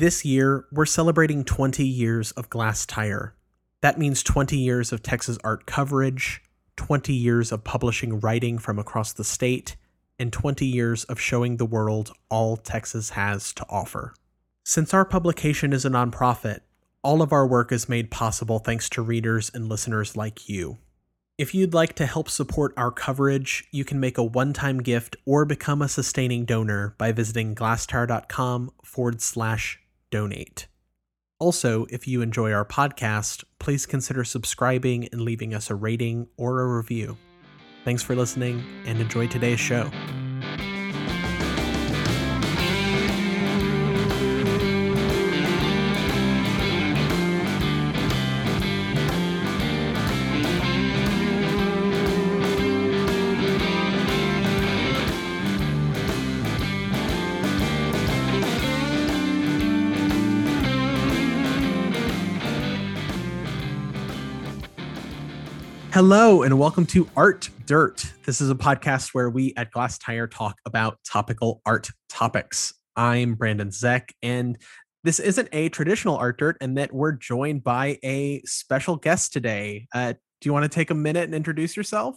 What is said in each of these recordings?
This year, we're celebrating 20 years of Glasstire. That means 20 years of Texas art coverage, 20 years of publishing writing from across the state, and 20 years of showing the world all Texas has to offer. Since our publication is a nonprofit, all of our work is made possible thanks to readers and listeners like you. If you'd like to help support our coverage, you can make a one time gift or become a sustaining donor by visiting glasstire.com forward slash donate. Also, if you enjoy our podcast, please consider subscribing and leaving us a rating or a review. Thanks for listening and enjoy today's show. Hello, and welcome to Art Dirt. This is a podcast where we at Glasstire talk about topical art topics. I'm Brandon Zech, and this isn't a traditional Art Dirt, and that we're joined by a special guest today. Uh, do you want to take a minute and introduce yourself?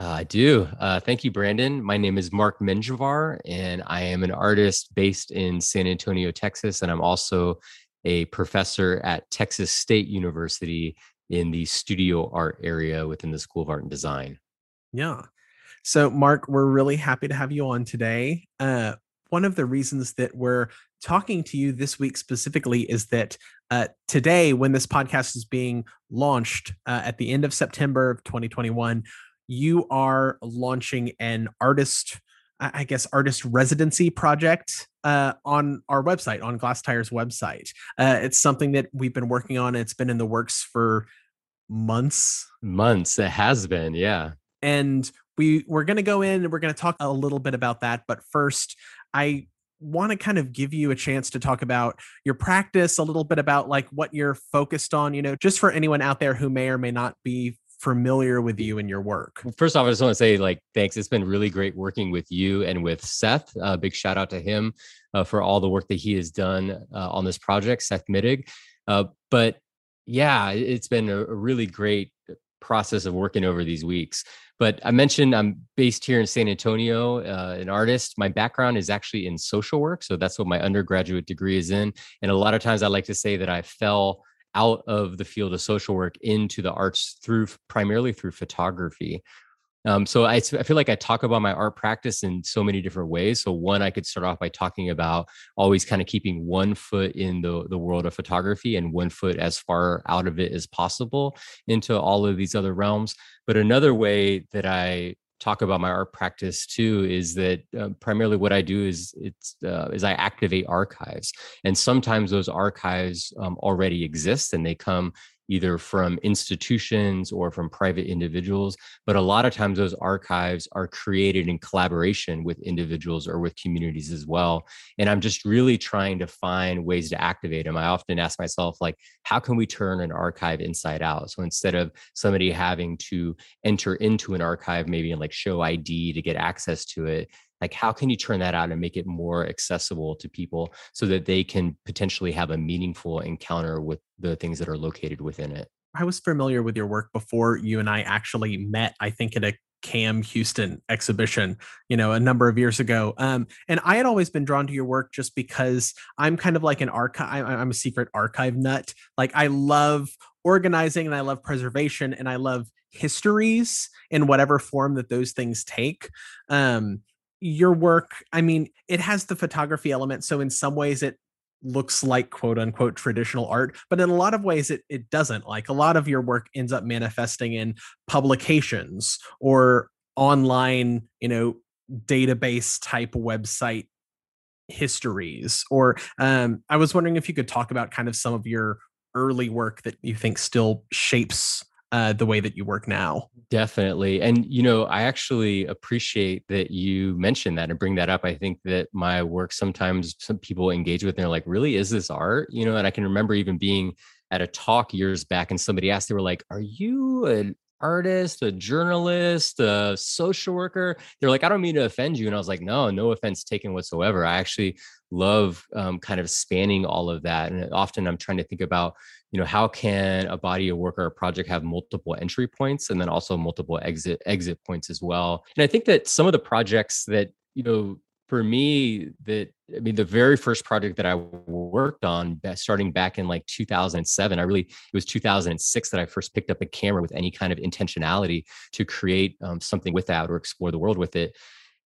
Uh, I do. Uh, thank you, Brandon. My name is Mark Menjivar, and I am an artist based in San Antonio, Texas, and I'm also a professor at Texas State University in the studio art area within the School of Art and Design. Yeah. So, Mark, we're really happy to have you on today. Uh, one of the reasons that we're talking to you this week specifically is that uh, today, when this podcast is being launched uh, at the end of September of 2021, you are launching an artist, I guess, artist residency project uh, on our website, on Glasstire's website. Uh, it's something that we've been working on. It's been in the works for months. Months. It has been, yeah. And we we're going to go in and we're going to talk a little bit about that. But first, I want to kind of give you a chance to talk about your practice, a little bit about like what you're focused on, you know, just for anyone out there who may or may not be familiar with you and your work. First off, I just want to say like thanks. It's been really great working with you and with Seth. Uh, big shout out to him uh, for all the work that he has done uh, on this project, Seth Mittig. Uh, but yeah, it's been a, really great process of working over these weeks. But I mentioned I'm based here in San Antonio, uh, an artist. My background is actually in social work. So that's what my undergraduate degree is in. And a lot of times I like to say that I fell out of the field of social work into the arts through primarily through photography. Um, so I, I feel like I talk about my art practice in so many different ways. So one, I could start off by talking about always kind of keeping one foot in the, the world of photography and one foot as far out of it as possible into all of these other realms. But another way that I talk about my art practice too is that uh, primarily what I do is it's uh, is I activate archives, and sometimes those archives um, already exist and they come either from institutions or from private individuals. But a lot of times those archives are created in collaboration with individuals or with communities as well. And I'm just really trying to find ways to activate them. I often ask myself, like, how can we turn an archive inside out? So instead of somebody having to enter into an archive, maybe and like show ID to get access to it, like how can you turn that out and make it more accessible to people so that they can potentially have a meaningful encounter with the things that are located within it? I was familiar with your work before you and i actually met i think at a cam houston exhibition you know a number of years ago um, and i had always been drawn to your work just because i'm kind of like an archive i'm a secret archive nut. Like i love organizing and i love preservation and i love histories in whatever form that those things take um, your work, I mean, it has the photography element. So in some ways it looks like quote unquote traditional art, but in a lot of ways it it doesn't. Like a lot of your work ends up manifesting in publications or online, you know, database type website histories. Or um, I was wondering if you could talk about kind of some of your early work that you think still shapes uh, the way that you work now. Definitely. And, you know, I actually appreciate that you mentioned that and bring that up. I think that my work sometimes some people engage with and they're like, really, is this art? You know, and I can remember even being at a talk years back and somebody asked, they were like, are you an artist, a journalist, a social worker. They're like, I don't mean to offend you. And I was like, no, no offense taken whatsoever. I actually love um, kind of spanning all of that. And often I'm trying to think about, you know, how can a body of work or a project have multiple entry points and then also multiple exit exit points as well. And I think that some of the projects that, you know, for me that i mean the very first project that i worked on starting back in like 2007 i really it was 2006 that i first picked up a camera with any kind of intentionality to create um, something with that or explore the world with it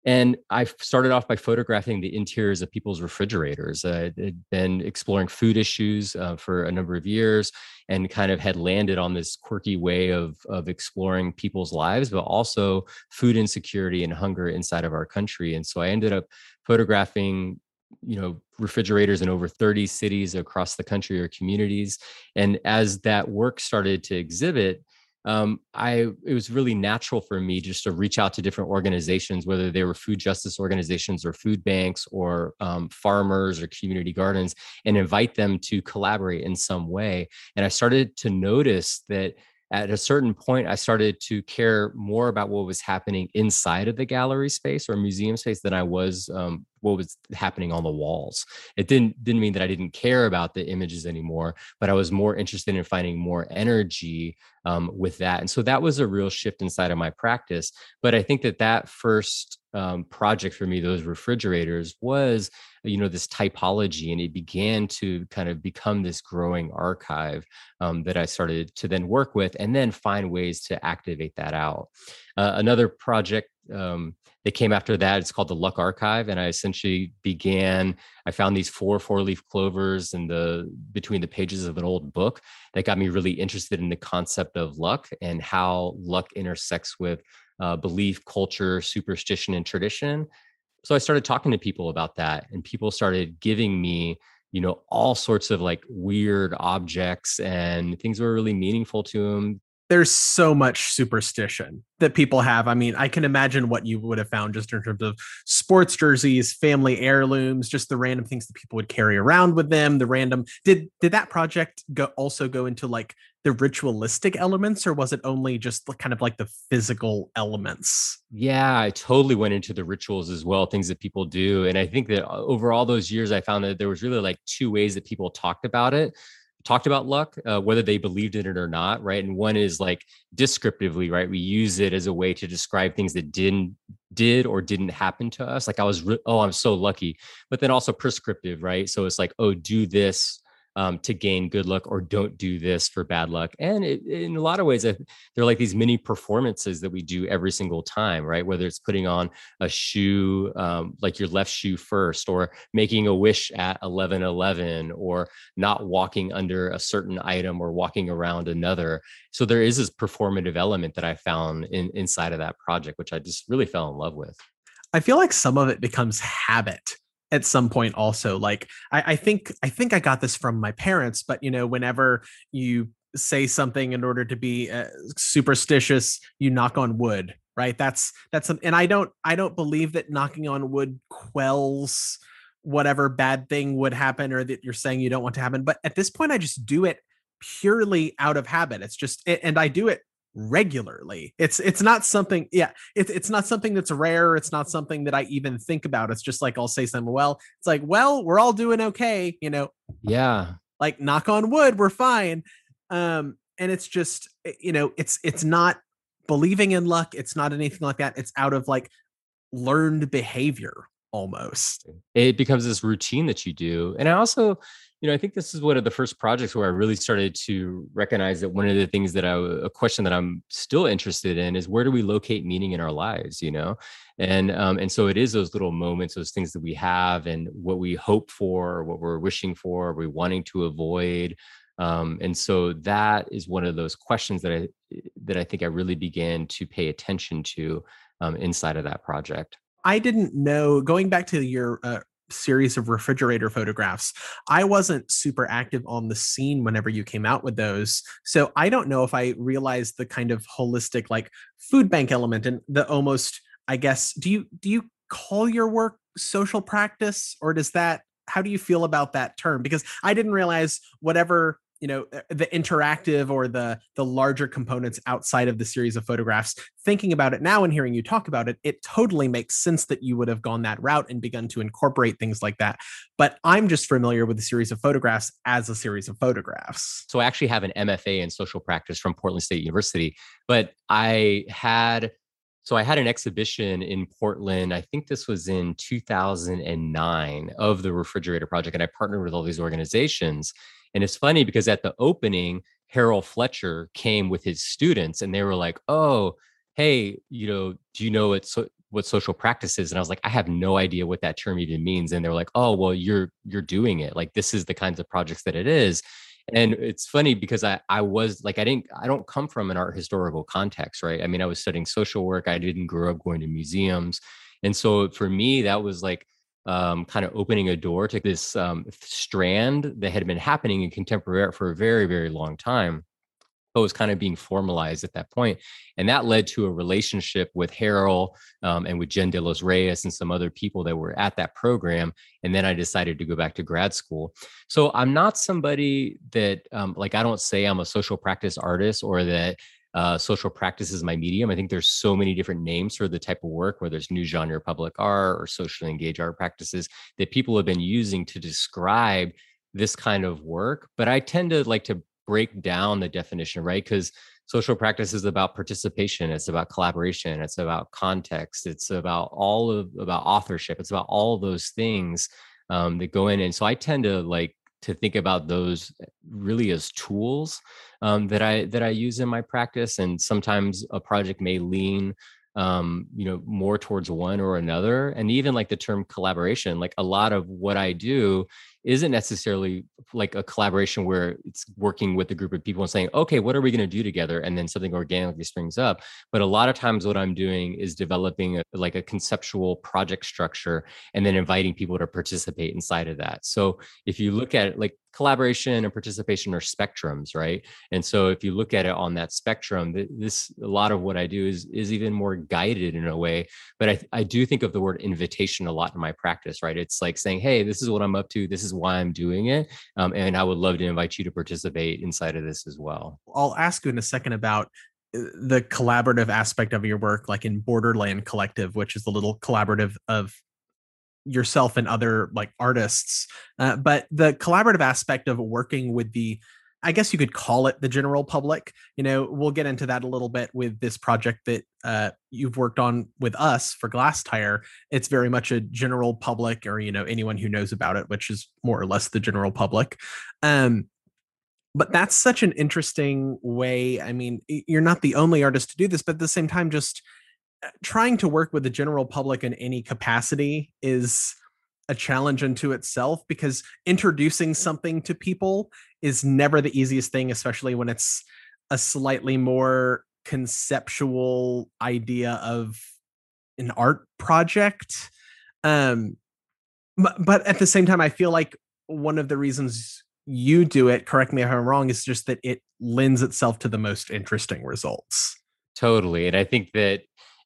and I started off by photographing the interiors of people's refrigerators. I had been exploring food issues uh, for a number of years and kind of had landed on this quirky way of, of exploring people's lives, but also food insecurity and hunger inside of our country. And so I ended up photographing you know refrigerators in over 30 cities across the country or communities and as that work started to exhibit um, I it was really natural for me just to reach out to different organizations, whether they were food justice organizations or food banks or um, farmers or community gardens, and invite them to collaborate in some way. And I started to notice that at a certain point i started to care more about what was happening inside of the gallery space or museum space than i was um, what was happening on the walls. It didn't didn't mean that i didn't care about the images anymore but i was more interested in finding more energy um, with that. And so that was a real shift inside of my practice but i think that that first um, project for me those refrigerators was you know this typology and it began to kind of become this growing archive um, that i started to then work with and then find ways to activate that out. Uh, another project um, that came after that it's called the luck archive and i essentially began i found these four four leaf clovers in the between the pages of an old book that got me really interested in the concept of luck and how luck intersects with uh, belief culture superstition and tradition. So i started talking to people about that and people started giving me you know all sorts of like weird objects and things were really meaningful to them there's so much superstition that people have. I mean, I can imagine what you would have found just in terms of sports jerseys, family heirlooms, just the random things that people would carry around with them. The random did did that project go also go into like the ritualistic elements, or was it only just kind of like the physical elements? Yeah, I totally went into the rituals as well, things that people do, and I think that uh, over all those years, I found that there was really like two ways that people talked about it talked about luck, uh, whether they believed in it or not, right? And one is like descriptively, right? We use it as a way to describe things that didn't did or didn't happen to us. Like I was, re- oh, I'm so lucky. But then also prescriptive, right? So it's like, oh, do this um, to gain good luck or don't do this for bad luck. And it, in a lot of ways, they're like these mini performances that we do every single time, right? Whether it's putting on a shoe, um, like your left shoe first, or making a wish at 11 11, or not walking under a certain item or walking around another. So there is this performative element that I found in, inside of that project, which I just really fell in love with. I feel like some of it becomes habit at some point also like I, I think i think i got this from my parents but you know whenever you say something in order to be uh, superstitious you knock on wood right? That's that's some, and i don't i don't believe that knocking on wood quells whatever bad thing would happen or that you're saying you don't want to happen but at this point i just do it purely out of habit. It's just and i do it regularly. It's it's not something, yeah, it's it's not something that's rare. It's not something that I even think about. It's just like I'll say something, well, it's like, well, we're all doing okay, you know. Yeah. Like knock on wood, we're fine. Um, and it's just, eh, you know, it's it's not believing in luck, it's not anything like that. It's out of like learned behavior almost. It becomes this routine that you do. And I also you know, I think this is one of the first projects where I really started to recognize that one of the things that I, a question that I'm still interested in is where do we locate meaning in our lives, you know? And, um, and so it is those little moments, those things that we have and what we hope for, what we're wishing for, we're wanting to avoid. Um, and so that is one of those questions that I, that I think I really began to pay attention to um, inside of that project. I didn't know going back to your uh, series of refrigerator photographs. I wasn't super active on the scene whenever you came out with those. So I don't know if I realized the kind of holistic like food bank element and the almost I guess do you do you call your work social practice or does that how do you feel about that term because I didn't realize whatever you know uh, the interactive or the the larger components outside of the series of photographs thinking about it now and hearing you talk about it it totally makes sense that you would have gone that route and begun to incorporate things like that but i'm just familiar with the series of photographs as a series of photographs so i actually have an mfa in social practice from portland state university but i had so I had an exhibition in Portland. I think this was in 2009 of the refrigerator project, and I partnered with all these organizations. And it's funny because at the opening, Harrell Fletcher came with his students, and they were like, "Oh, hey, you know, do you know what so, what social practice is?" And I was like, "I have no idea what that term even means." And they're like, "Oh, well, you're you're doing it. Like this is the kinds of projects that it is." and it's funny because I I was like I didn't I don't come from an art historical context, right? I mean, I was studying social work. I didn't grow up going to museums, and so for me, that was like um, kind of opening a door to this um, strand that had been happening in contemporary art for a very very long time but was kind of being formalized at that point. And that led to a relationship with Harrell um, and with Jen Delos Reyes and some other people that were at that program. And then I decided to go back to grad school. So I'm not somebody that, um, like, I don't say I'm a social practice artist or that uh, social practice is my medium. I think there's so many different names for the type of work, whether it's new genre public art or socially engaged art practices that people have been using to describe this kind of work. But I tend to like to break down the definition, right? Because social practice is about participation, it's about collaboration, it's about context, it's about all of about authorship, it's about all those things um, that go in. And so I tend to like to think about those really as tools um, that I that I use in my practice. And sometimes a project may lean um, you know, more towards one or another. And even like the term collaboration, like a lot of what I do isn't necessarily like a collaboration where it's working with a group of people and saying, okay, what are we going to do together? And then something organically springs up. But a lot of times, what I'm doing is developing a, like a conceptual project structure and then inviting people to participate inside of that. So if you look at it, like collaboration and participation are spectrums, right? And so if you look at it on that spectrum, this a lot of what I do is is even more guided in a way. But I, I do think of the word invitation a lot in my practice, right? It's like saying, hey, this is what I'm up to. This is why I'm doing it. Um, and I would love to invite you to participate inside of this as well. I'll ask you in a second about uh, the collaborative aspect of your work, like in Borderland Collective, which is the little collaborative of yourself and other like artists. Uh, but the collaborative aspect of working with the I guess you could call it the general public. You know, we'll get into that a little bit with this project that uh, you've worked on with us for Glasstire. It's very much a general public, or you know, anyone who knows about it, which is more or less the general public. Um, but that's such an interesting way. I mean, you're not the only artist to do this, but at the same time, just uh, trying to work with the general public in any capacity is a challenge unto itself because introducing something to people is never the easiest thing, especially when it's a slightly more conceptual idea of an art project. Um, but, at the same time, I feel like one of the reasons you do it, correct me if I'm wrong, is just that it lends itself to the most interesting results. Totally. And I think that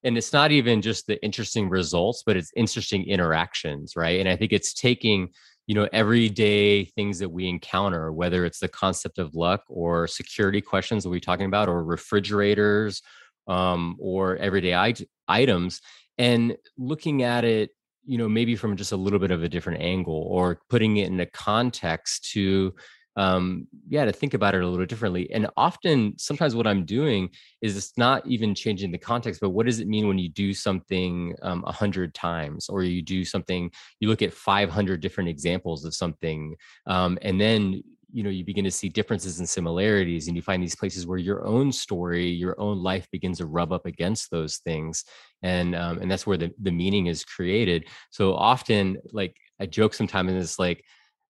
and it's not even just the interesting results but it's interesting interactions right and i think it's taking you know everyday things that we encounter whether it's the concept of luck or security questions that we're talking about or refrigerators um, or everyday I- items and looking at it you know maybe from just a little bit of a different angle or putting it in a context to um, yeah, to think about it a little differently. And often, sometimes what I'm doing is it's not even changing the context, but what does it mean when you do something um, a um, hundred times, or you do something, you look at 500 different examples of something, um, and then you know you begin to see differences and similarities and you find these places where your own story your own life begins to rub up against those things and um, and that's where the, the meaning is created so often like i joke sometimes and it's like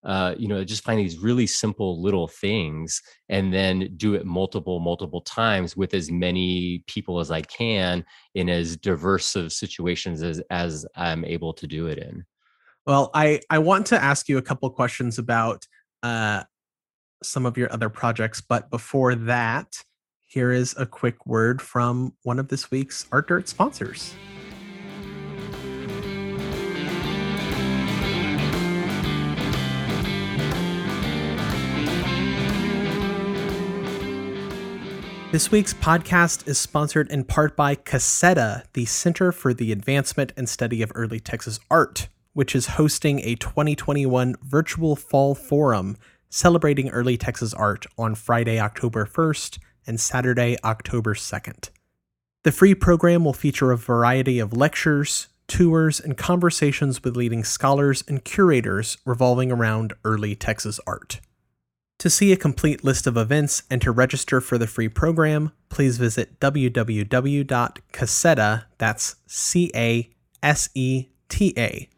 uh, you know, just find these really simple little things and then do it multiple, multiple times with as many people as I can in as diverse of situations as, as I'm able to do it in. Well, I, I want to ask you a couple questions about uh, some of your other projects, but before that, here is a quick word from one of this week's Art Dirt sponsors. This week's podcast is sponsored in part by CASETA, the Center for the Advancement and Study of Early Texas Art, which is hosting a 2021 virtual fall forum celebrating early Texas art on Friday, October 1st and Saturday, October 2nd. The free program will feature a variety of lectures, tours, and conversations with leading scholars and curators revolving around early Texas art. To see a complete list of events and to register for the free program, please visit www.caseta, that's C A S E T A.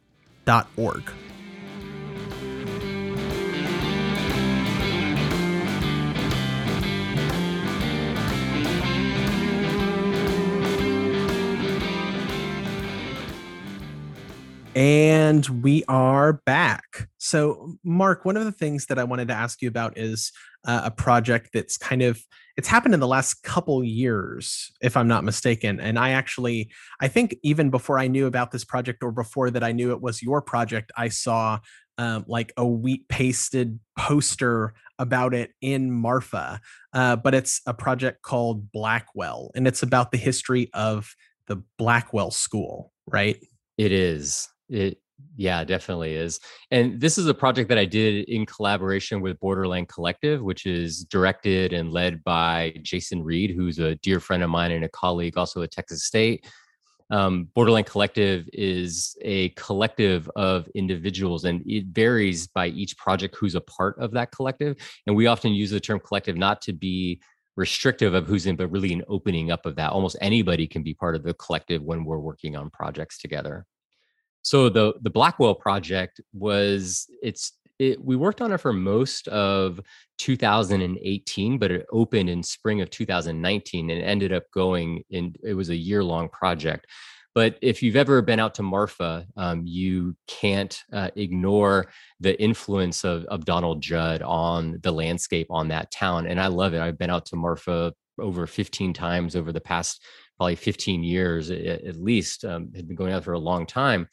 And we are back. So, Mark, one of the things that I wanted to ask you about is uh, a project that's kind of it's happened in the last couple years, if I'm not mistaken. And I actually, I think even before I knew about this project, or before that I knew it was your project, I saw um, like a wheat pasted poster about it in Marfa. Uh, but it's a project called Blackwell, and it's about the history of the Blackwell School, right? It is. It yeah, definitely is. And this is a project that I did in collaboration with Borderland Collective, which is directed and led by Jason Reed, who's a dear friend of mine and a colleague also at Texas State. Um, Borderland Collective is a collective of individuals, and it varies by each project who's a part of that collective. And we often use the term collective not to be restrictive of who's in, but really an opening up of that. Almost anybody can be part of the collective when we're working on projects together. So the the Blackwell project was it's it, we worked on it for most of 2018, but it opened in spring of 2019 and ended up going in. It was a year long project. But if you've ever been out to Marfa, um, you can't uh, ignore the influence of, of Donald Judd on the landscape on that town. And I love it. I've been out to Marfa over 15 times over the past probably 15 years at, least. Um, had been going out for a long time.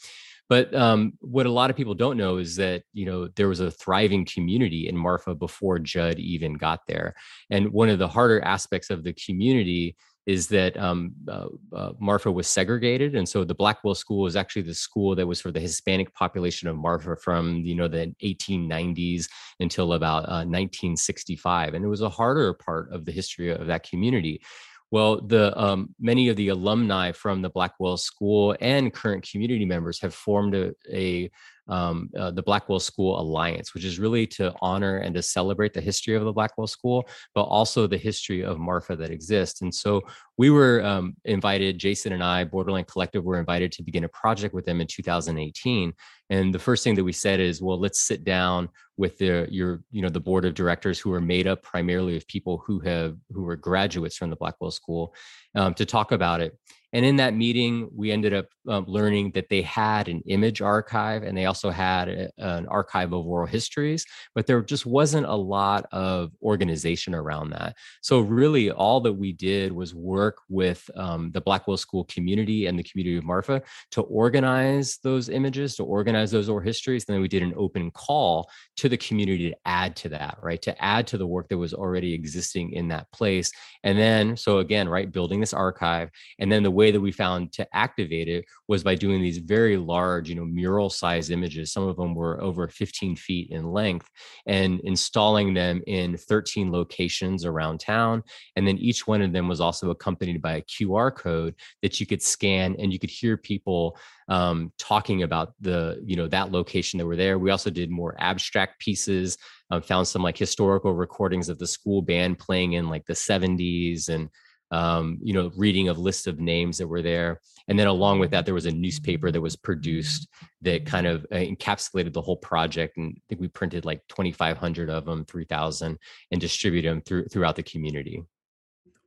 But um, what a lot of people don't know is that you know there was a thriving community in Marfa before Judd even got there, and one of the harder aspects of the community is that um, uh, uh, Marfa was segregated, and so the Blackwell School was actually the school that was for the Hispanic population of Marfa from you know the 1890s until about uh, 1965, and it was a harder part of the history of that community. Well, the um, many of the alumni from the Blackwell School and current community members have formed a, a um, uh, the Blackwell School Alliance, which is really to honor and to celebrate the history of the Blackwell School, but also the history of Marfa that exists. And so we were um, invited, Jason and I, Borderland Collective, were invited to begin a project with them in 2018. And the first thing that we said is, well, let's sit down with the your you know the board of directors who are made up primarily of people who have who were graduates from the Blackwell School um, to talk about it. And in that meeting, we ended up um, learning that they had an image archive and they also had a, an archive of oral histories, but there just wasn't a lot of organization around that. So, really, all that we did was work with um, the Blackwell School community and the community of Marfa to organize those images, to organize those oral histories. And then we did an open call to the community to add to that, right? To add to the work that was already existing in that place. And then, so again, right, building this archive. And then the way that we found to activate it was by doing these very large, you know, mural size images. Some of them were over 15 feet in length and installing them in 13 locations around town. And then each one of them was also accompanied by a QR code that you could scan and you could hear people um, talking about the you know that location that were there we also did more abstract pieces um, found some like historical recordings of the school band playing in like the 70s and um, you know, reading of lists of names that were there. And then along with that, there was a newspaper that was produced that kind of uh, encapsulated the whole project. And I think we printed like 2,500 of them, 3,000, and distributed them through, throughout the community.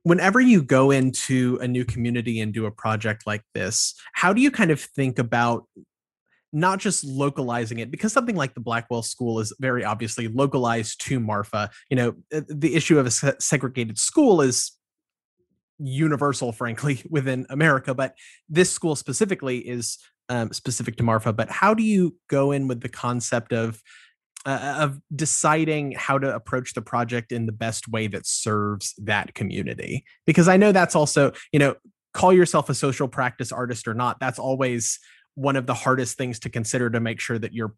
Whenever you go into a new community and do a project like this, how do you kind of think about not just localizing it because something like the blackwell school is very obviously localized to marfa you know the issue of a segregated school is universal, frankly, within America. But this school specifically is um, specific to Marfa. But how do you go in with the concept of uh, of deciding how to approach the project in the best way that serves that community. Because i know that's also you know call yourself a social practice artist or not that's always one of the hardest things to consider to make sure that you're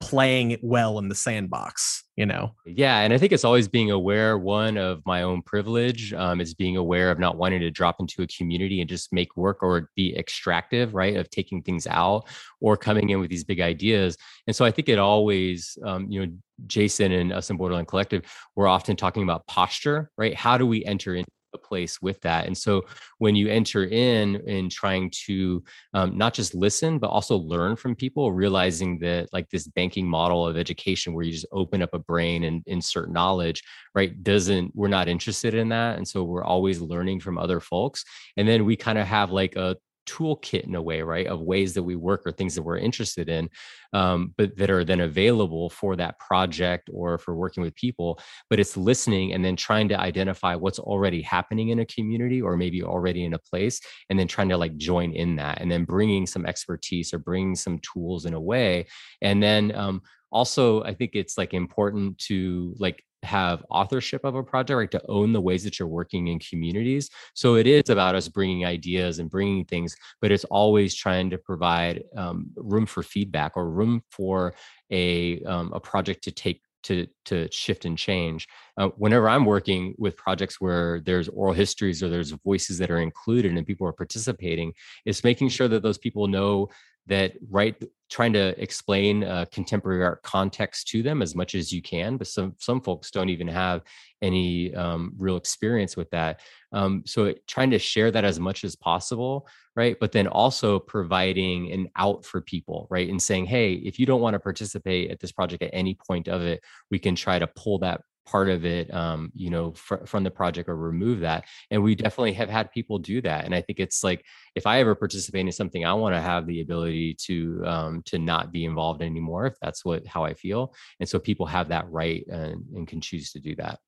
playing it well in the sandbox you know? Yeah and i think it's always being aware one of my own privilege um, is being aware of not wanting to drop into a community and just make work or be extractive right of taking things out or coming in with these big ideas. And so i think it always um, you know jason and us in borderland collective we're often talking about posture right? How do we enter in a place with that. And so when you enter in in trying to um, not just listen, but also learn from people, realizing that like this banking model of education where you just open up a brain and insert knowledge, right? Doesn't, we're not interested in that. And so we're always learning from other folks. And then we kind of have like a toolkit in a way, right, of ways that we work or things that we're interested in, um, but that are then available for that project or for working with people. But it's listening and then trying to identify what's already happening in a community or maybe already in a place, and then trying to like join in that, and then bringing some expertise or bringing some tools in a way, and then um, also i think it's like important to like have authorship of a project, right? To own the ways that you're working in communities. So it is about us bringing ideas and bringing things, but it's always trying to provide um, room for feedback or room for a um, a project to take to to shift and change. Uh, whenever I'm working with projects where there's oral histories or there's voices that are included and people are participating, it's making sure that those people know that right trying to explain uh, contemporary art context to them as much as you can but some some folks don't even have any um, real experience with that. Um, so trying to share that as much as possible right but then also providing an out for people right and saying hey if you don't want to participate at this project at any point of it we can try to pull that part of it um, you know fr- from the project or remove that and we definitely have had people do that and i think it's like if i ever participate in something i want to have the ability to um, to not be involved anymore if that's what how i feel and so people have that right and, and can choose to do that.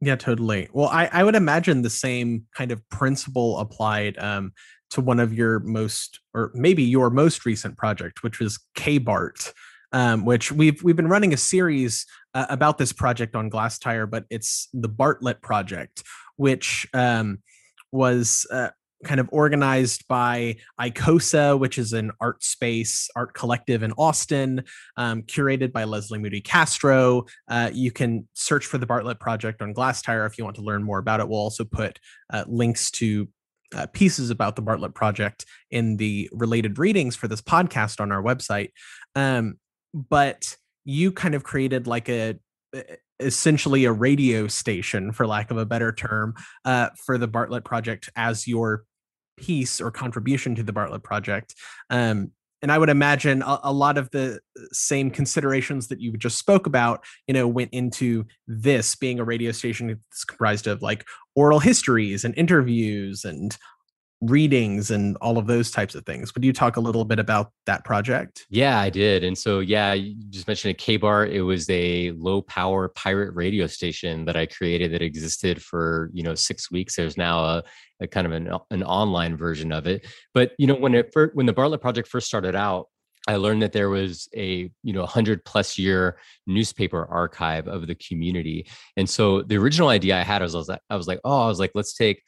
Yeah totally well i i would imagine the same kind of principle applied um, to one of your most or maybe your most recent project which was k-bart um, which we've we've been running a series uh, about this project on Glasstire, but it's the Bartlett project, which um, was uh, kind of organized by ICOSA, which is an art space, art collective in Austin, um, curated by Leslie Moody Castro. Uh, you can search for the Bartlett Project on Glasstire if you want to learn more about it. We'll also put uh, links to uh, pieces about the Bartlett Project in the related readings for this podcast on our website. Um, but you kind of created like a essentially a radio station for lack of a better term uh, for the bartlett project as your piece or contribution to the bartlett project um, and i would imagine a, a, lot of the same considerations that you just spoke about you know went into this being a radio station that's comprised of like oral histories and interviews and readings and all of those types of things. Would you talk a little bit about that project? Yeah, I did. And so, yeah, you just mentioned a K bar. It was a low power pirate radio station that I created that existed for, you know, six weeks. There's now a, a kind of an, an online version of it. But, you know, when it when the Bartlett project first started out, I learned that there was a you know 100 plus year newspaper archive of the community, and so the original idea I had was I was I was like, oh, I was like, let's take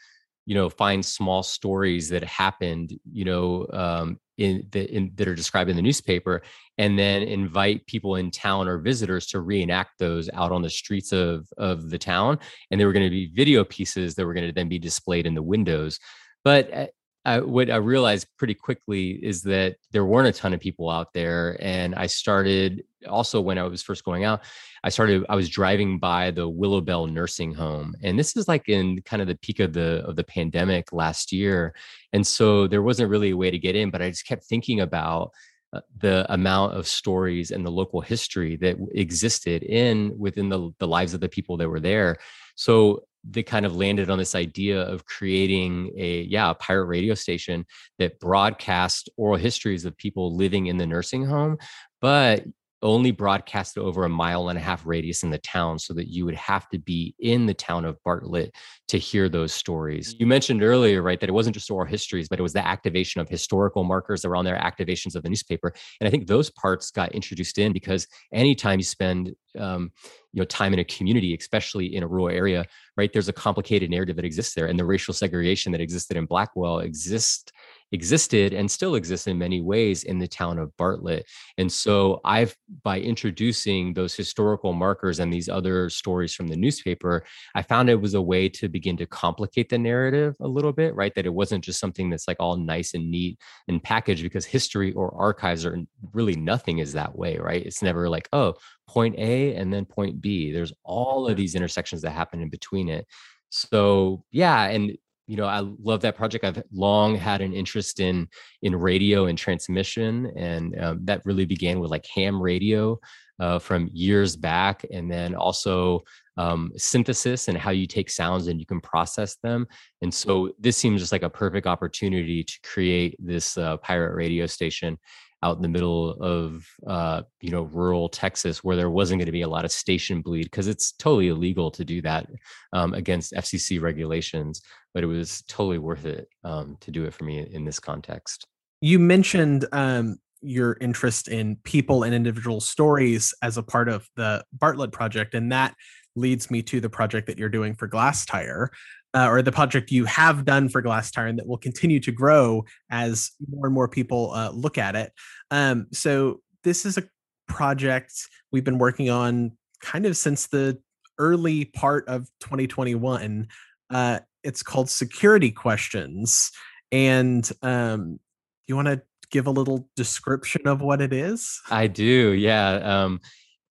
you know find small stories that happened you know um, in, the, in that are described in the newspaper and then invite people in town or visitors to reenact those out on the streets of of the town and there were going to be video pieces that were going to then be displayed in the windows. But eh, I, what I realized pretty quickly is that there weren't a ton of people out there. And I started also when I was first going out, I started, I was driving by the Willowbell nursing home. And this is like in kind of the peak of the of the pandemic last year. And so there wasn't really a way to get in, but I just kept thinking about uh, the amount of stories and the local history that existed in within the, the lives of the people that were there. So they kind of landed on this idea of creating a yeah a pirate radio station that broadcast oral histories of people living in the nursing home but only broadcast over a mile and a half radius in the town so that you would have to be in the town of Bartlett to hear those stories. You mentioned earlier, right, that it wasn't just oral histories, but it was the activation of historical markers around their activations of the newspaper. And I think those parts got introduced in because anytime you spend um, you know time in a community especially in a rural area right there's a complicated narrative that exists there and the racial segregation that existed in blackwell exists existed and still exists in many ways in the town of Bartlett. And so I've, by introducing those historical markers and these other stories from the newspaper, I found it was a way to begin to complicate the narrative a little bit, right? That it wasn't just something that's like all nice and neat and packaged because history or archives are really nothing is that way, right? It's never like, oh, point A and then point B. There's all of these intersections that happen in between it. So yeah, and you know, I love that project. I've long had an interest in in radio and transmission, and um, that really began with like ham radio uh, from years back, and then also um, synthesis and how you take sounds and you can process them. And so this seems just like a perfect opportunity to create this uh, pirate radio station out in the middle of uh, you know rural Texas where there wasn't going to be a lot of station bleed because it's totally illegal to do that um, against FCC regulations. But it was totally worth it um, to do it for me in this context. You mentioned um, your interest in people and individual stories as a part of the Bartlett project, and that leads me to the project that you're doing for Glasstire uh, or the project you have done for Glass and that will continue to grow as more and more people uh, look at it. Um, so this is a project we've been working on kind of since the early part of 2021. Uh, it's called Security Questions, and um, you want to give a little description of what it is? I do. Yeah. Um,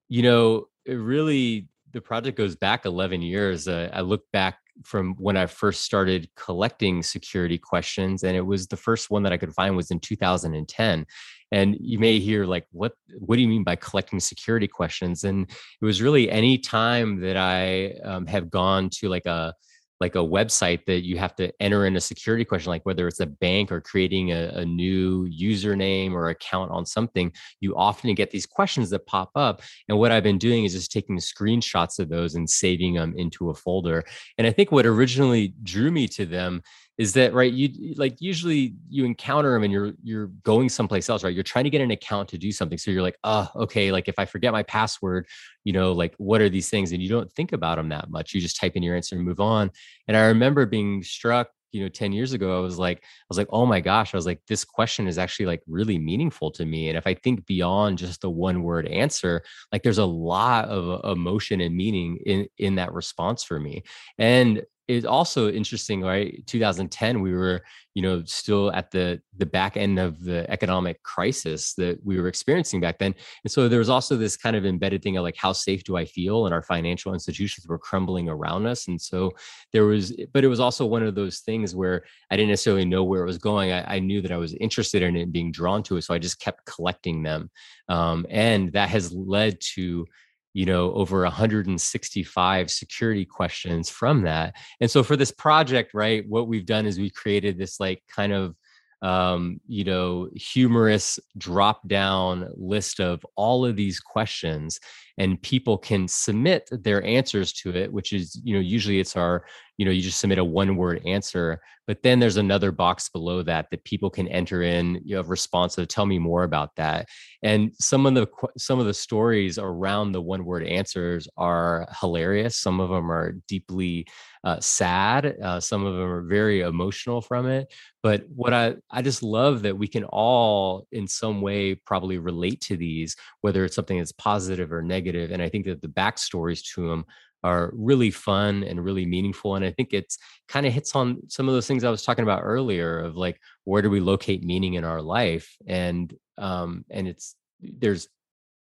you know, it really the project goes back 11 years. Uh, I look back from when I first started collecting security questions, and it was the first one that I could find was in 2010. And you may hear like, what What do you mean by collecting security questions? And it was really any time that I um, have gone to like a like a website that you have to enter in a security question, like whether it's a bank or creating a, a, new username or account on something, you often get these questions that pop up. And what I've been doing is just taking screenshots of those and saving them into a folder. And I think what originally drew me to them is that right you like usually you encounter them and you're you're going someplace else right? You're trying to get an account to do something so you're like oh okay like if i forget my password you know like what are these things? And you don't think about them that much. You just type in your answer and move on. And i remember being struck you know 10 years ago i was like i was like oh my gosh i was like this question is actually like really meaningful to me. And if i think beyond just the one word answer like there's a lot of emotion and meaning in in that response for me. And it's also interesting, right? 2010, we were, you know, still at the the back end of the economic crisis that we were experiencing back then, and so there was also this kind of embedded thing of like, how safe do I feel? And our financial institutions were crumbling around us, and so there was, but it was also one of those things where I didn't necessarily know where it was going. I, I knew that I was interested in it, being drawn to it, so I just kept collecting them, um, and that has led to you know over 165 security questions from that. And so for this project right what we've done is we created this like kind of um, you know, humorous drop down list of all of these questions, and people can submit their answers to it, which is, you know, usually it's our, you know, you just submit a one word answer, but then there's another box below that that people can enter in you know, response of tell me more about that. And some of the some of the stories around the one word answers are hilarious. Some of them are deeply uh, sad. Uh, some of them are very emotional from it. But what I I just love that we can all in some way probably relate to these, whether it's something that's positive or negative. And I think that the backstories to them are really fun and really meaningful. And I think it's kind of hits on some of those things I was talking about earlier of like where do we locate meaning in our life? And um, and it's there's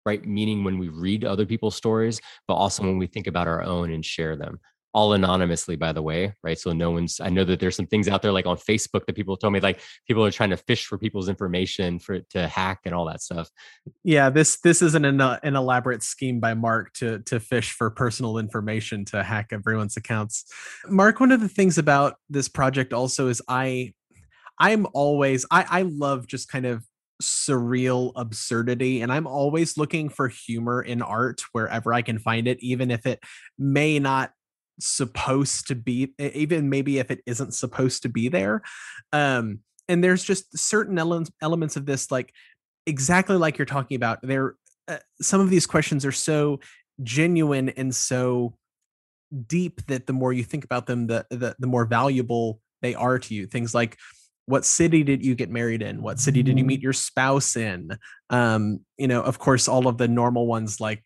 right meaning when we read other people's stories, but also when we think about our own and share them all anonymously by the way right? So no one's i know that there's some things out there like on facebook that people told me like people are trying to fish for people's information for to hack and all that stuff. Yeah this this isn't an, uh, an elaborate scheme by mark to to fish for personal information to hack everyone's accounts. Mark one of the things about this project also is i i'm always i i love just kind of surreal absurdity and i'm always looking for humor in art wherever i can find it even if it may not supposed to be even maybe if it isn't supposed to be there um and there's just certain elements elements of this like exactly like you're talking about there uh, some of these questions are so genuine and so deep that the more you think about them the, the the more valuable they are to you. Things like what city did you get married in? What city did you meet your spouse in? Um you know of course all of the normal ones like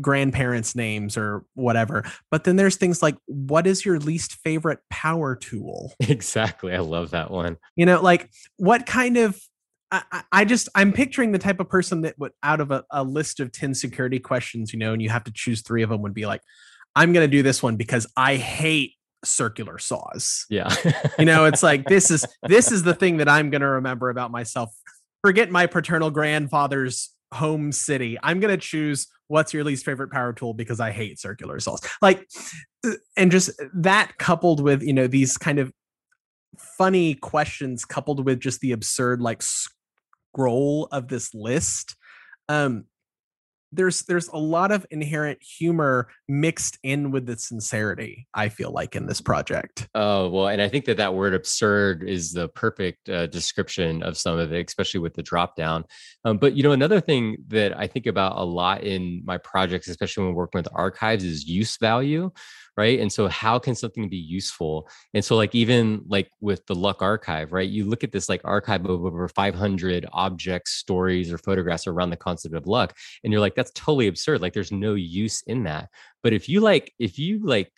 grandparents names or whatever but then there's things like what is your least favorite power tool exactly i love that one you know like what kind of I, I just I'm picturing the type of person that would out of a, a list of 10 security questions, you know, and you have to choose three of them would be like, I'm gonna do this one because I hate circular saws. Yeah. you know, it's like this is this is the thing that I'm gonna remember about myself. Forget my paternal grandfather's home city. I'm gonna choose what's your least favorite power tool because I hate circular saws. Like uh, and just that coupled with, you know, these kind of funny questions coupled with just the absurd like scroll of this list um there's there's a lot of inherent humor mixed in with the sincerity i feel like in this project. Oh well and i think that that word absurd is the perfect uh, description of some of it especially with the drop down. Um, but you know another thing that i think about a lot in my projects especially when working with archives is use value right? And so how can something be useful? And so like even like with the luck archive right? You look at this like archive of over 500 objects stories or photographs around the concept of luck and you're like that's totally absurd. Like there's no use in that. But if you like if you like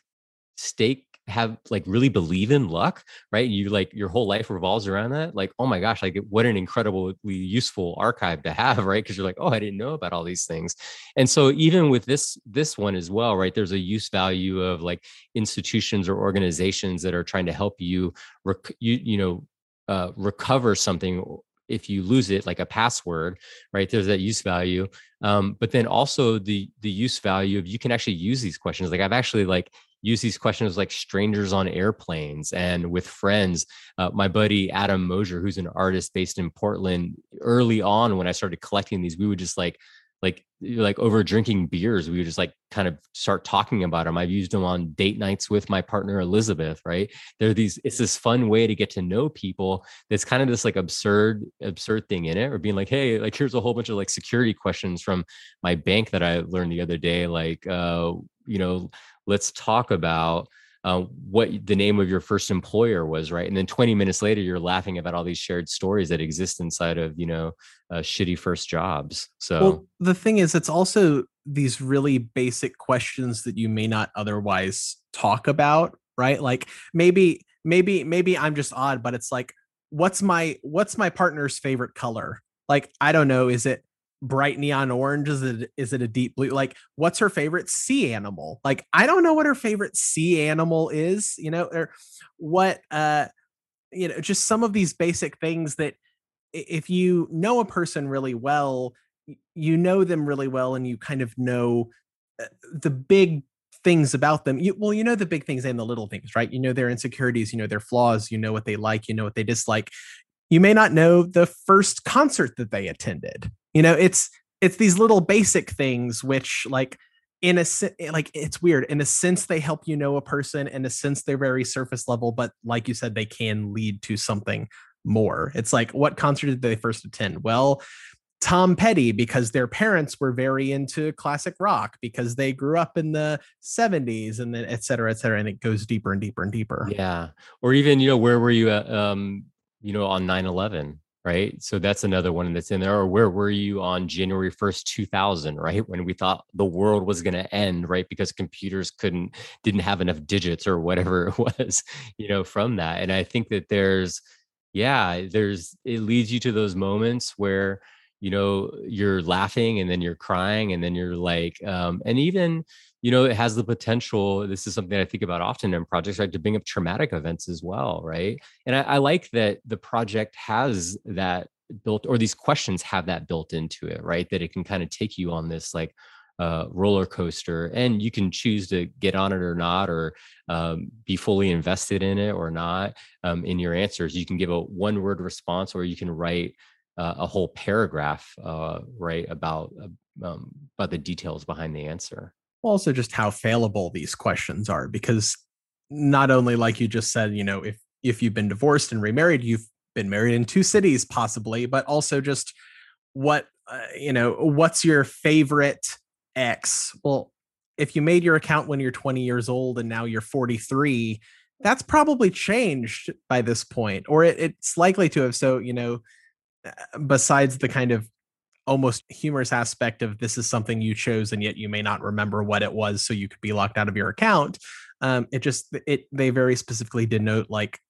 stake have like really believe in luck, right? You like your whole life revolves around that. Like, oh my gosh, like what an incredibly useful archive to have, right? Because you're like, oh, I didn't know about all these things. And so even with this this one as well, right? There's a use value of like institutions or organizations that are trying to help you, rec- you you know, uh, recover something if you lose it like a password right there's that use value um, but then also the the use value of you can actually use these questions like i've actually like use these questions like strangers on airplanes and with friends. Uh, my buddy Adam Mosier, who's an artist based in Portland, early on when I started collecting these, we would just like like like over drinking beers we would just like kind of start talking about them i've used them on date nights with my partner elizabeth right there are these it's this fun way to get to know people that's kind of this like absurd absurd thing in it or being like hey like here's a whole bunch of like security questions from my bank that i learned the other day like uh you know let's talk about uh, what the name of your first employer was, right? And then 20 minutes later, you're laughing about all these shared stories that exist inside of, you know, uh, shitty first jobs. So well, the thing is, it's also these really basic questions that you may not otherwise talk about, right? Like maybe, maybe, maybe I'm just odd, but it's like, what's my, what's my partner's favorite color? Like, I don't know. Is it bright neon orange? Is it is it a deep blue? Like, what's her favorite sea animal? Like, I don't know what her favorite sea animal is, you know, or what uh you know, just some of these basic things that if you know a person really well, you know them really well and you kind of know uh, the big things about them. You well, you know the big things and the little things, right? You know their insecurities, you know their flaws, you know what they like, you know what they dislike. You may not know the first concert that they attended you know it's it's these little basic things which like in a eh, like it's weird. In a sense they help you know a person. In a sense they're very surface level but like you said they can lead to something more. It's like what concert did they first attend? Well tom petty because their parents were very into classic rock because they grew up in the 70s and then et cetera et cetera and it goes deeper and deeper and deeper. Yeah. Or even you know where were you at um you know on 9-11 right? So that's another one that's in there. Or where were you on January 1st, 2000, right? When we thought the world was going to end, right? Because computers couldn't, didn't have enough digits or whatever it was, you know, from that. And I think that there's, yeah, there's, it leads you to those moments where, you know, you're laughing and then you're crying and then you're like, um, and even, you know, it has the potential. This is something I think about often in projects, right? To bring up traumatic events as well, right? And I, I like that the project has that built, or these questions have that built into it, right? That it can kind of take you on this like uh, roller coaster, and you can choose to get on it or not, or um, be fully invested in it or not. Um, in your answers, you can give a one-word response, or you can write uh, a whole paragraph, uh, right, about uh, um, about the details behind the answer also just how failable these questions are because not only like you just said you know if if you've been divorced and remarried you've been married in two cities possibly but also just what uh, you know what's your favorite ex well if you made your account when you're 20 years old and now you're 43, that's probably changed by this point, or it, it's likely to have. So, you know, uh, besides the kind of almost humorous aspect of this is something you chose and yet you may not remember what it was, so you could be locked out of your account. Um, it just it they very specifically denote like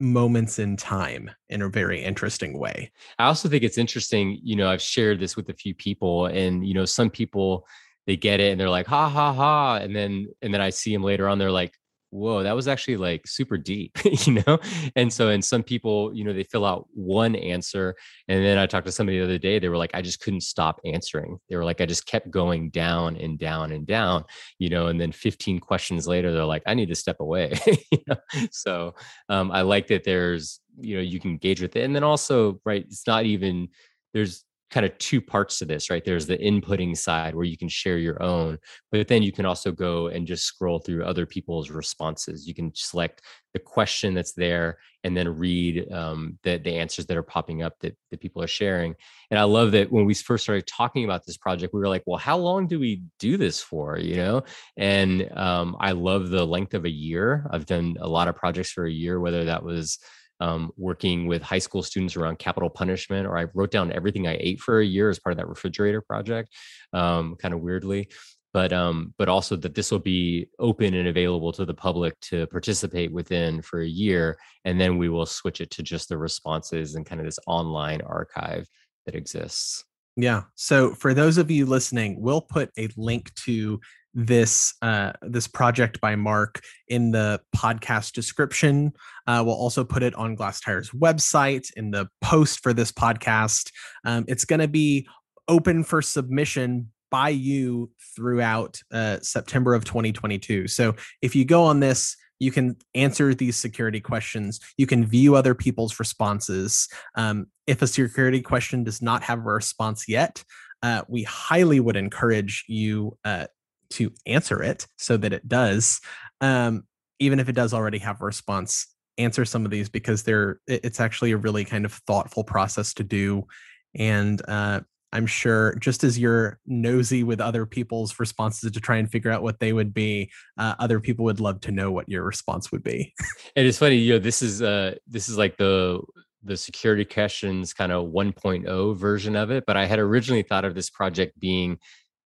moments in time in a very interesting way. I also think it's interesting, you know, I've shared this with a few people and you know, some people they get it and they're like ha ha ha and then and then I see them later on they're like whoa that was actually like super deep you know and so and some people you know they fill out one answer and then i talked to somebody the other day they were like i just couldn't stop answering they were like i just kept going down and down and down you know and then 15 questions later they're like i need to step away you know? so um, i like that there's you know you can engage with it and then also right it's not even there's kind of two parts to this, right? There's the inputting side where you can share your own, but then you can also go and just scroll through other people's responses. You can select the question that's there and then read um, the, the answers that are popping up that, that people are sharing. And I love that when we first started talking about this project, we were like, well, how long do we do this for? You know? And um, I love the length of a year. I've done a lot of projects for a year, whether that was um, working with high school students around capital punishment, or I wrote down everything I ate for a year as part of that refrigerator project, um, kind of weirdly. But um, but also that this will be open and available to the public to participate within for a year, and then we will switch it to just the responses and kind of this online archive that exists. Yeah. So for those of you listening, we'll put a link to this uh, this project by Mark in the podcast description. Uh, we'll also put it on Glasstire's website in the post for this podcast. Um, it's going to be open for submission by you throughout uh, September of 2022. So if you go on this, you can answer these security questions. You can view other people's responses. Um, if a security question does not have a response yet, uh, we highly would encourage you uh, to answer it so that it does um, even if it does already have a response answer some of these because they're it's actually a really kind of thoughtful process to do. And uh, i'm sure just as you're nosy with other people's responses to try and figure out what they would be uh, other people would love to know what your response would be. And it's funny you know this is uh this is like the the security questions kind of 1.0 version of it but i had originally thought of this project being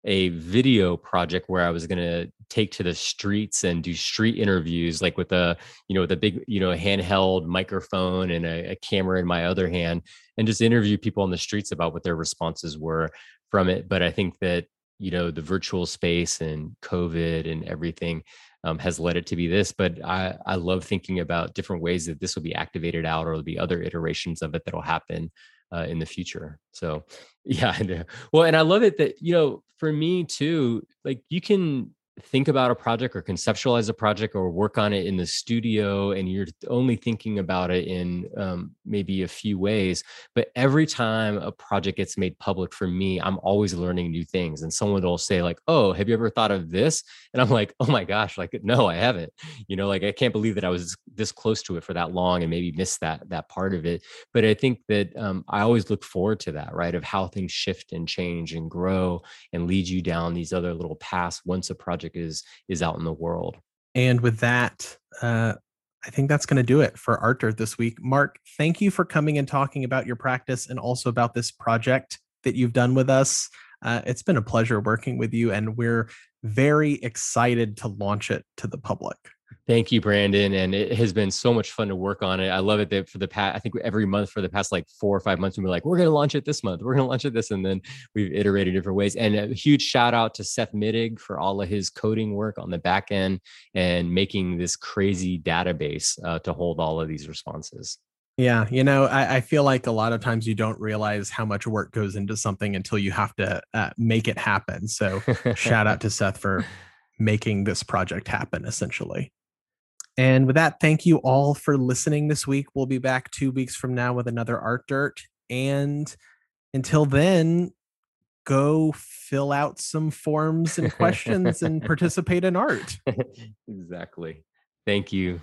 a video project where I was going to take to the streets and do street interviews, like with a, you know, with a big, you know, handheld microphone and a, a, camera in my other hand, and just interview people on the streets about what their responses were from it. But I think that, you know, the virtual space and COVID and everything um, has led it to be this. But I, I love thinking about different ways that this will be activated out or there'll be other iterations of it that'll happen uh, in the future. So yeah, well, and I love it that you know for me too, like you can think about a project or conceptualize a project or work on it in the studio and you're only thinking about it in um, maybe a few ways but every time a project gets made public for me i'm always learning new things and someone will say like oh have you ever thought of this? And i'm like oh my gosh like no i haven't. You know like i can't believe that i was this close to it for that long and maybe missed that that part of it but i think that um, i always look forward to that right of how things shift and change and grow and lead you down these other little paths once a project is is out in the world. And with that, uh, I think that's going to do it for Art this week. Mark, thank you for coming and talking about your practice and also about this project that you've done with us. Uh, it's been a pleasure working with you, and we're very excited to launch it to the public. Thank you, Brandon. And it has been so much fun to work on it. I love it that for the past, I think every month for the past like four or five months, we are like, we're going to launch it this month. We're going to launch it this. And then we've iterated different ways. And a huge shout out to Seth Mittig for all of his coding work on the back end and making this crazy database uh, to hold all of these responses. Yeah, you know, I, I, feel like a lot of times you don't realize how much work goes into something until you have to uh, make it happen. So, shout out to Seth for making this project happen, essentially. And with that, thank you all for listening this week. We'll be back two weeks from now with another Art Dirt. And until then, go fill out some forms and questions and participate in art. exactly. Thank you.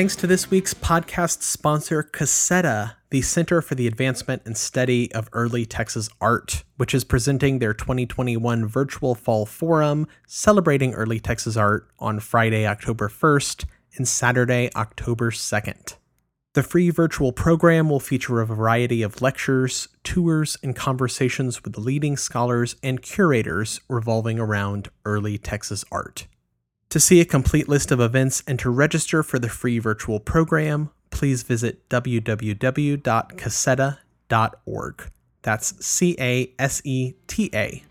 Thanks to this week's podcast sponsor, Caseta, the Center for the Advancement and Study of Early Texas Art, which is presenting their 2021 Virtual Fall Forum celebrating early Texas art on Friday, October 1st and Saturday, October 2nd. The free virtual program will feature a variety of lectures, tours, and conversations with leading scholars and curators revolving around early Texas art. To see a complete list of events and to register for the free virtual program, please visit www.caseta.org. That's C A S E T A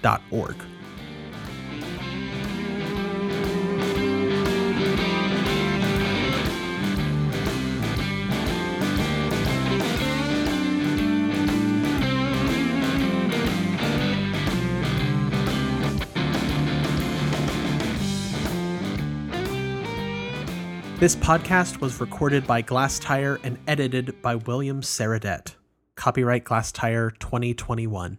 dot org. This podcast was recorded by Glasstire and edited by William Saradet. Copyright Glasstire 2021.